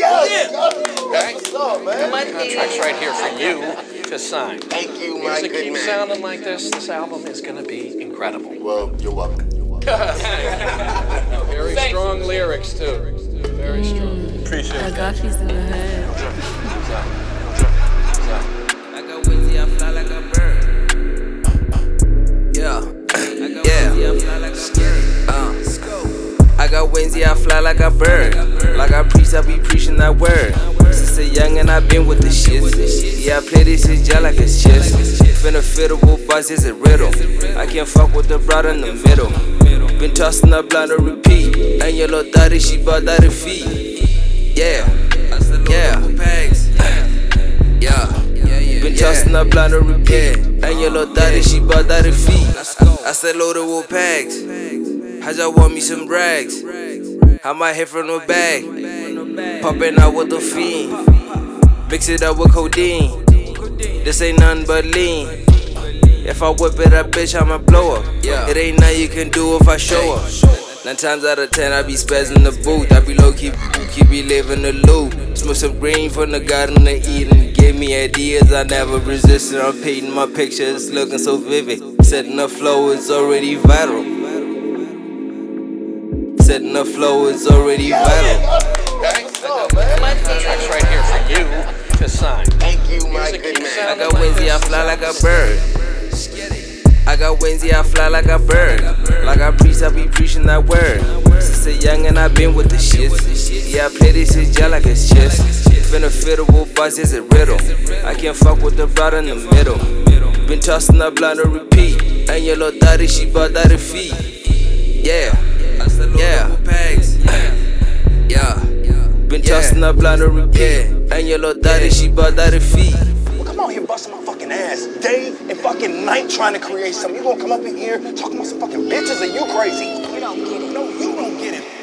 Yes. Okay. What's up, man? Contract's right here for you to sign. Thank you, my Music good keeps man. sounding like this. This album is going to be incredible. Well, you're welcome. Very strong lyrics too. Very strong. Appreciate I got you in the head. I got Wizzy, I fly like a bird. Yeah. yeah. Uh. I got Wednesday, I fly like a bird. I be preaching that word. Since a young and I been with the shit. Yeah, I play this shit just like it's chess. Finna fiddle buzz is a riddle. I can't fuck with the brother in the middle. Been tossing up blind to repeat. And your little daddy, she bought that a feet. Yeah. Yeah. Yeah. Been tossing up blind to repeat. And your little daddy, she bought that a feet. I said loaded with packs. I just want me some rags. I might hit from the bag. Popping out with the fiend. Mix it up with codeine. This ain't nothing but lean. If I whip it up, bitch, I'ma blow up. Yeah. It ain't nothing you can do if I show up. Nine times out of ten, I be spazzing the booth. I be low key, keep be living the loop. Smoke some green from the garden to Eden. Give me ideas, I never resisted. I'm painting my pictures, looking so vivid. Setting the flow, it's already viral. Setting the flow, is already viral. What's up, right here for you to sign. Thank you, my good man. I got Wednesday, I fly like a bird. I got Wednesday, I fly like a bird. Like I preach, I be preaching that word. Since a young and I been with the shits. Yeah, I play this shit just like it's chess. Finna fiddle buzz is a riddle. I can't fuck with the brother in the middle. Been tossing up blind to repeat. And your little daddy, she bought that a feet. Yeah. Yeah. Yeah. Been tossing up blind to repeat. And your little daddy, she bought that a feet. Well, come out here busting my fucking ass day and fucking night trying to create something. You gonna come up in here talking about some fucking bitches? Are you crazy? You don't get it. No, you don't get it.